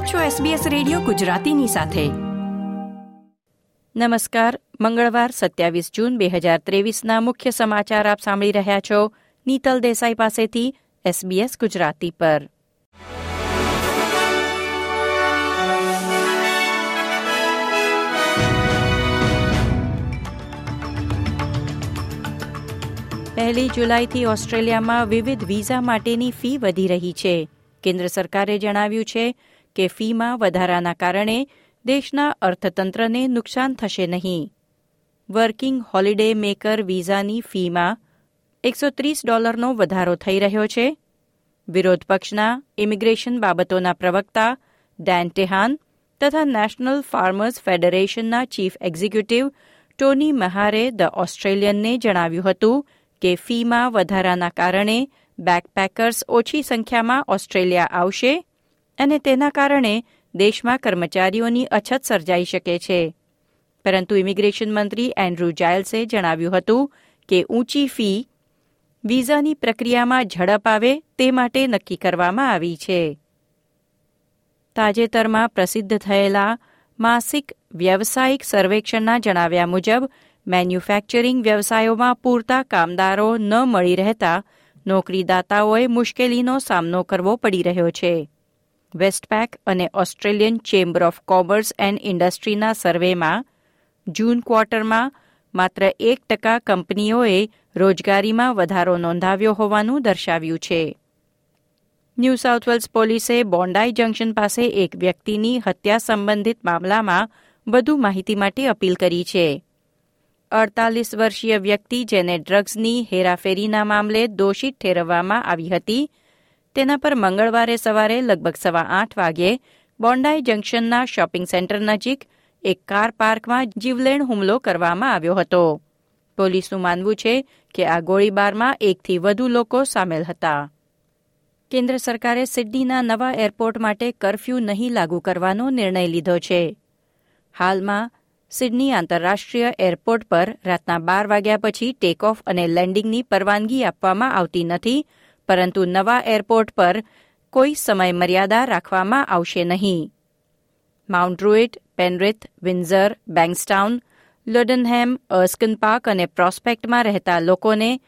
આપ છો SBS radio ગુજરાતીની સાથે. નમસ્કાર, મંગળવાર સત્યાવીસ જૂન બે હજાર ત્રેવીસના મુખ્ય સમાચાર આપ સાંભળી રહ્યા છો નીતલ દેસાઈ પાસેથી SBS ગુજરાતી પર. પહેલી જુલાઈથી ઓસ્ટ્રેલિયામાં વિવિધ વિઝા માટેની ફી વધી રહી છે. કેન્દ્ર સરકારે જણાવ્યું છે કે ફીમાં વધારાના કારણે દેશના અર્થતંત્રને નુકસાન થશે નહીં. વર્કિંગ હોલિડે મેકર વિઝાની ફીમાં એકસો ત્રીસ ડોલરનો વધારો થઈ રહ્યો છે. વિરોધ પક્ષના ઇમિગ્રેશન બાબતોના પ્રવક્તા ડેન ટેહાન તથા National Farmers ફેડરેશનના chief executive Tony Mahar the ઓસ્ટ્રેલિયનને જણાવ્યું હતું કે ફીમાં વધારાના કારણે બેકપેકર્સ ઓછી સંખ્યામાં ઓસ્ટ્રેલિયા આવશે અને તેના કારણે દેશમાં કર્મચારીઓની અછત સર્જાઈ શકે છે. પરંતુ ઇમિગ્રેશન મંત્રી એન્ડ્રુ જાયલ્સે જણાવ્યું હતું કે ઊંચી ફી વિઝાની પ્રક્રિયામાં ઝડપ આવે તે માટે નક્કી કરવામાં આવી છે. તાજેતરમાં પ્રસિદ્ધ થયેલા માસિક વ્યવસાયિક સર્વેક્ષણના જણાવ્યા મુજબ, મેન્યુફેક્ચરિંગ વ્યવસાયોમાં પૂરતા કામદારો ન મળી રહેતા નોકરીદાતાઓએ મુશ્કેલીનો સામનો કરવો પડી રહ્યો છે. વેસ્ટપેક અને Australian Chamber of Commerce and ઇન્ડસ્ટ્રીના સર્વેમાં જૂન ક્વાર્ટરમાં માત્ર એક ટકા કંપનીઓએ રોજગારીમાં વધારો નોંધાવ્યો હોવાનું દર્શાવ્યું છે. ન્યૂ સાઉથ વેલ્સ પોલીસે બોન્ડાઈ જંકશન પાસે એક વ્યક્તિની હત્યા સંબંધિત મામલામાં વધુ માહિતી માટે અપીલ કરી છે. અડતાલીસ વર્ષીય વ્યક્તિ જેને ડ્રગ્સની હેરાફેરીના મામલે દોષિત ઠેરવવામાં આવી હતી તેના પર મંગળવારે સવારે લગભગ સવા આઠ વાગ્યે બોન્ડાઈ જંકશનના શોપિંગ સેન્ટર નજીક એક કાર પાર્કમાં જીવલેણ હુમલો કરવામાં આવ્યો હતો. પોલીસનું માનવું છે કે આ ગોળીબારમાં એકથી વધુ લોકો સામેલ હતા. કેન્દ્ર સરકારે સિડનીના નવા એરપોર્ટ માટે કરફ્યુ નહીં લાગુ કરવાનો નિર્ણય લીધો છે. હાલમાં સિડની આંતરરાષ્ટ્રીય એરપોર્ટ પર રાતના બાર વાગ્યા પછી ટેક ઓફ અને લેન્ડિંગની પરવાનગી આપવામાં આવતી નથી પરંતુ નવા એરપોર્ટ પર કોઈ સમય મર્યાદા રાખવામાં આવશે નહીં. માઉન્ટ રૂઇટ પેનરિથ, વિન્ઝર, બેંગસ્ટાઉન, લોડનહેમ, અર્સ્કન પાર્ક અને પ્રોસ્પેક્ટમાં રહેતા લોકોને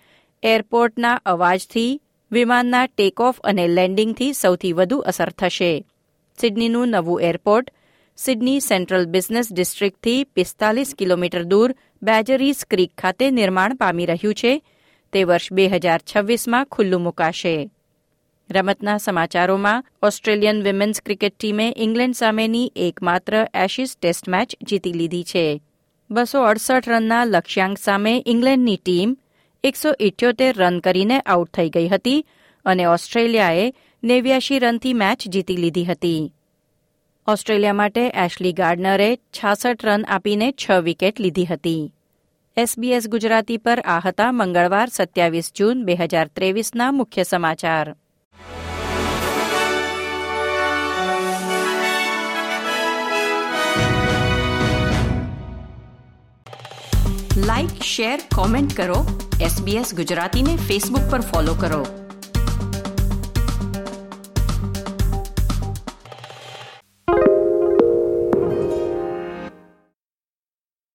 એરપોર્ટના અવાજથી, વિમાનના ટેકઓફ અને લેન્ડિંગથી સૌથી વધુ અસર થશે. સિડનીનું નવું એરપોર્ટ, સિડની સેન્ટ્રલ બિઝનેસ ડિસ્ટ્રિક્ટથી પિસ્તાલીસ કિલોમીટર દૂર બેજરીસ ક્રીક ખાતે નિર્માણ પામી રહ્યું છે. તે વર્ષ બે હજાર છવ્વીસમાં ખુલ્લું મુકાશે. રમતના સમાચારોમાં ઓસ્ટ્રેલિયન વિમેન્સ ક્રિકેટ ટીમે ઇંગ્લેન્ડ સામેની એકમાત્ર એશિસ ટેસ્ટ મેચ જીતી લીધી છે. બસો અડસઠ રનના લક્ષ્યાંક સામે ઇંગ્લેન્ડની ટીમ એકસો ઇઠ્યોતેર રન કરીને આઉટ થઈ ગઈ હતી અને ઓસ્ટ્રેલિયાએ નેવ્યાશી રનથી મેચ જીતી લીધી હતી. ઓસ્ટ્રેલિયા માટે એશલી ગાર્ડનરે છાસઠ રન આપીને છ વિકેટ લીધી હતી. એસબીએસ ગુજરાતી પર આ હતા મંગળવાર સત્યાવીસ જૂન બે હજાર ત્રેવીસના મુખ્ય સમાચાર. લાઇક શેર કોમેન્ટ કરો. એસબીએસ ગુજરાતીને ફેસબુક પર ફોલો કરો.